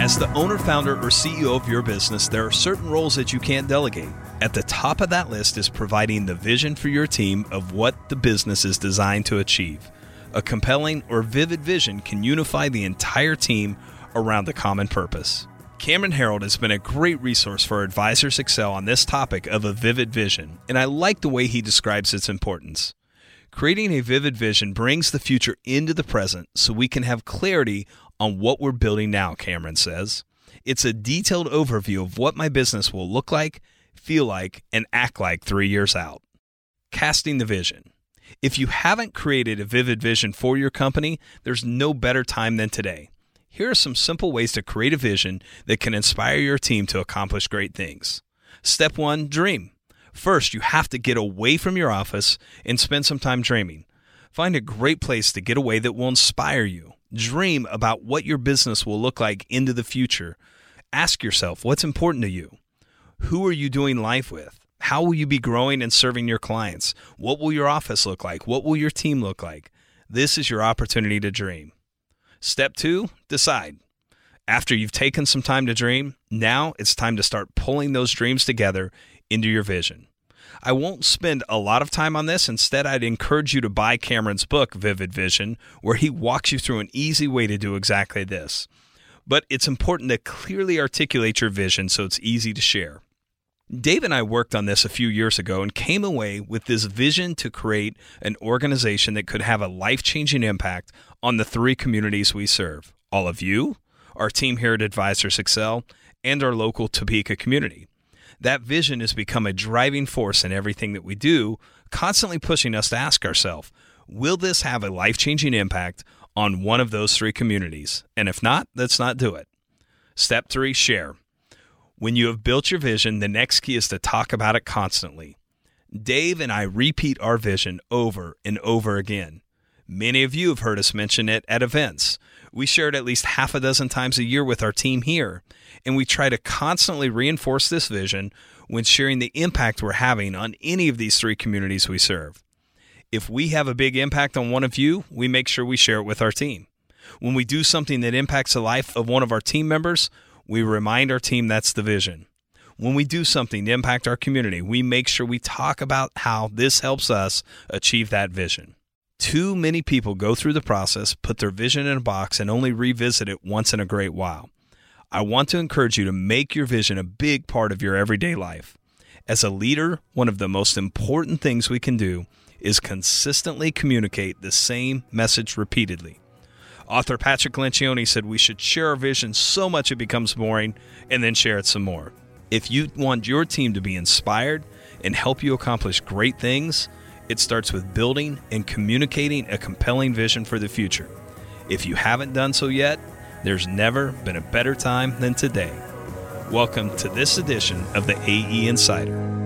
As the owner, founder, or CEO of your business, there are certain roles that you can't delegate. At the top of that list is providing the vision for your team of what the business is designed to achieve. A compelling or vivid vision can unify the entire team around a common purpose. Cameron Herold has been a great resource for Advisors Excel on this topic of a vivid vision, and I like the way he describes its importance. Creating a vivid vision brings the future into the present so we can have clarity on what we're building now, Cameron says. It's a detailed overview of what my business will look like, feel like, and act like three years out. Casting the vision. If you haven't created a vivid vision for your company, there's no better time than today. Here are some simple ways to create a vision that can inspire your team to accomplish great things. Step one dream. First, you have to get away from your office and spend some time dreaming. Find a great place to get away that will inspire you. Dream about what your business will look like into the future. Ask yourself what's important to you. Who are you doing life with? How will you be growing and serving your clients? What will your office look like? What will your team look like? This is your opportunity to dream. Step two, decide. After you've taken some time to dream, now it's time to start pulling those dreams together into your vision. I won't spend a lot of time on this. Instead, I'd encourage you to buy Cameron's book, Vivid Vision, where he walks you through an easy way to do exactly this. But it's important to clearly articulate your vision so it's easy to share. Dave and I worked on this a few years ago and came away with this vision to create an organization that could have a life changing impact on the three communities we serve all of you, our team here at Advisors Excel, and our local Topeka community. That vision has become a driving force in everything that we do, constantly pushing us to ask ourselves, will this have a life changing impact on one of those three communities? And if not, let's not do it. Step three share. When you have built your vision, the next key is to talk about it constantly. Dave and I repeat our vision over and over again. Many of you have heard us mention it at events. We share it at least half a dozen times a year with our team here, and we try to constantly reinforce this vision when sharing the impact we're having on any of these three communities we serve. If we have a big impact on one of you, we make sure we share it with our team. When we do something that impacts the life of one of our team members, we remind our team that's the vision. When we do something to impact our community, we make sure we talk about how this helps us achieve that vision. Too many people go through the process, put their vision in a box, and only revisit it once in a great while. I want to encourage you to make your vision a big part of your everyday life. As a leader, one of the most important things we can do is consistently communicate the same message repeatedly. Author Patrick Lencioni said we should share our vision so much it becomes boring and then share it some more. If you want your team to be inspired and help you accomplish great things, it starts with building and communicating a compelling vision for the future. If you haven't done so yet, there's never been a better time than today. Welcome to this edition of the AE Insider.